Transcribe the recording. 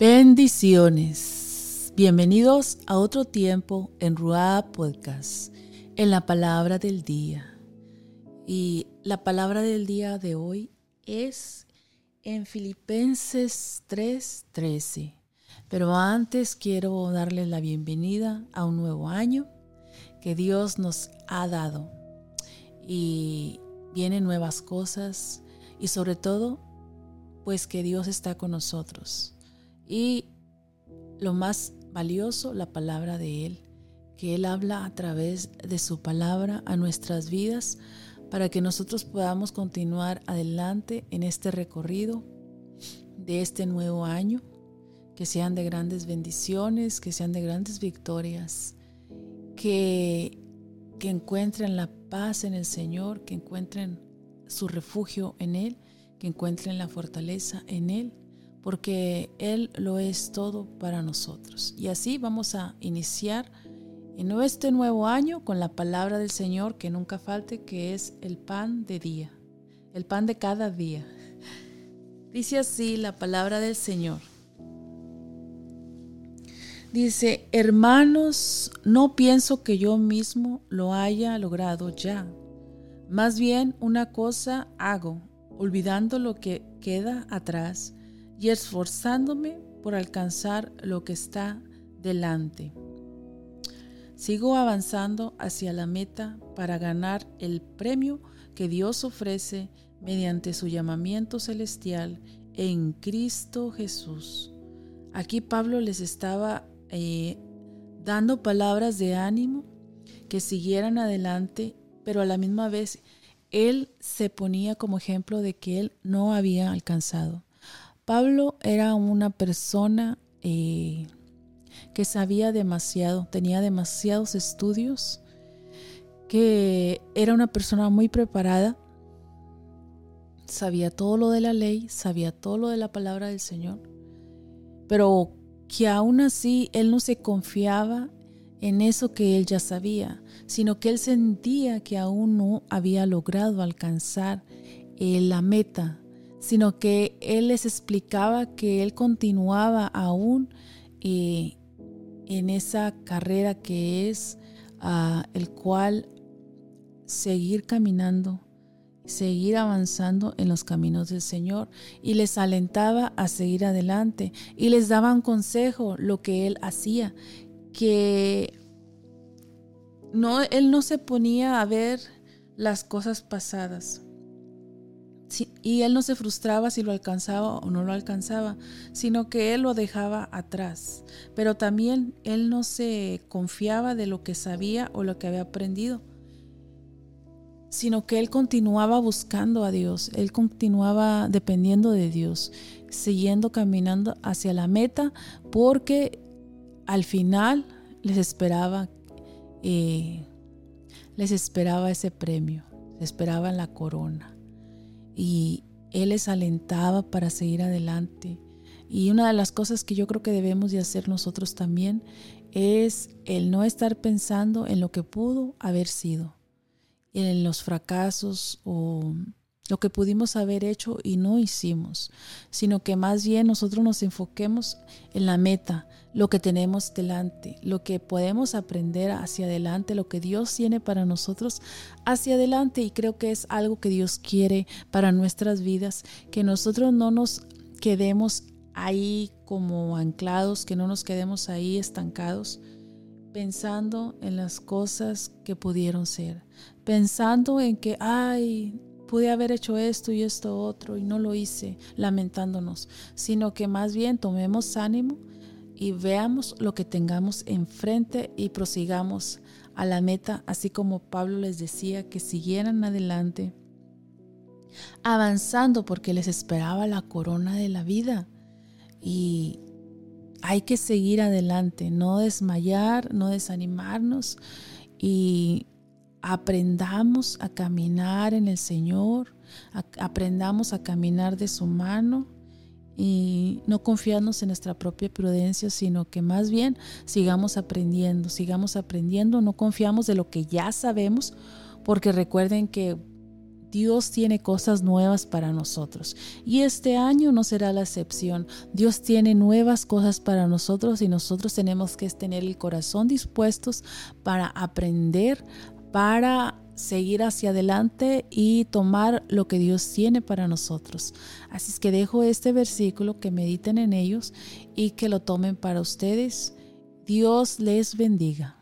Bendiciones. Bienvenidos a otro tiempo en Ruá Podcast, en la palabra del día. Y la palabra del día de hoy es en Filipenses 3:13. Pero antes quiero darles la bienvenida a un nuevo año que Dios nos ha dado. Y vienen nuevas cosas y sobre todo, pues que Dios está con nosotros y lo más valioso, la palabra de Él, que Él habla a través de su palabra a nuestras vidas para que nosotros podamos continuar adelante en este recorrido de este nuevo año, que sean de grandes bendiciones, que sean de grandes victorias, que, que encuentren la paz en el Señor, que encuentren su refugio en Él, que encuentren la fortaleza en Él porque Él lo es todo para nosotros. Y así vamos a iniciar en este nuevo año con la palabra del Señor que nunca falte, que es el pan de día, el pan de cada día. Dice así la palabra del Señor. Dice, hermanos, no pienso que yo mismo lo haya logrado ya. Más bien una cosa hago, olvidando lo que queda atrás y esforzándome por alcanzar lo que está delante. Sigo avanzando hacia la meta para ganar el premio que Dios ofrece mediante su llamamiento celestial en Cristo Jesús. Aquí Pablo les estaba eh, dando palabras de ánimo que siguieran adelante, pero a la misma vez él se ponía como ejemplo de que él no había alcanzado. Pablo era una persona eh, que sabía demasiado, tenía demasiados estudios, que era una persona muy preparada, sabía todo lo de la ley, sabía todo lo de la palabra del Señor, pero que aún así él no se confiaba en eso que él ya sabía, sino que él sentía que aún no había logrado alcanzar eh, la meta sino que Él les explicaba que Él continuaba aún eh, en esa carrera que es el cual seguir caminando, seguir avanzando en los caminos del Señor. Y les alentaba a seguir adelante. Y les daba un consejo lo que Él hacía, que no, Él no se ponía a ver las cosas pasadas, y él no se frustraba si lo alcanzaba o no lo alcanzaba, sino que él lo dejaba atrás. Pero también él no se confiaba de lo que sabía o lo que había aprendido, sino que él continuaba buscando a Dios, él continuaba dependiendo de Dios, siguiendo caminando hacia la meta, porque al final les esperaba, eh, les esperaba ese premio, les esperaba la corona y Él les alentaba para seguir adelante. Y una de las cosas que yo creo que debemos de hacer nosotros también es el no estar pensando en lo que pudo haber sido, en los fracasos o lo que pudimos haber hecho y no hicimos, sino que más bien nosotros nos enfoquemos en la meta, lo que tenemos delante, lo que podemos aprender hacia adelante, lo que Dios tiene para nosotros hacia adelante. Y creo que es algo que Dios quiere para nuestras vidas, que nosotros no nos quedemos ahí como anclados, que no nos quedemos ahí estancados pensando en las cosas que pudieron ser, pensando en que, ay, pude haber hecho esto y esto otro y no lo hice lamentándonos, sino que más bien tomemos ánimo y veamos lo que tengamos enfrente y prosigamos a la meta, así como Pablo les decía que siguieran adelante, avanzando porque les esperaba la corona de la vida. Y hay que seguir adelante, no desmayar, no desanimarnos y aprendamos a caminar en el Señor, aprendamos a caminar de su mano y no confiarnos en nuestra propia prudencia, sino que más bien sigamos aprendiendo, sigamos aprendiendo, no confiamos de lo que ya sabemos, porque recuerden que Dios tiene cosas nuevas para nosotros y este año no será la excepción. Dios tiene nuevas cosas para nosotros y nosotros tenemos que tener el corazón dispuestos para aprender, para seguir hacia adelante y tomar lo que Dios tiene para nosotros. Así es que dejo este versículo, que mediten en ellos y que lo tomen para ustedes. Dios les bendiga.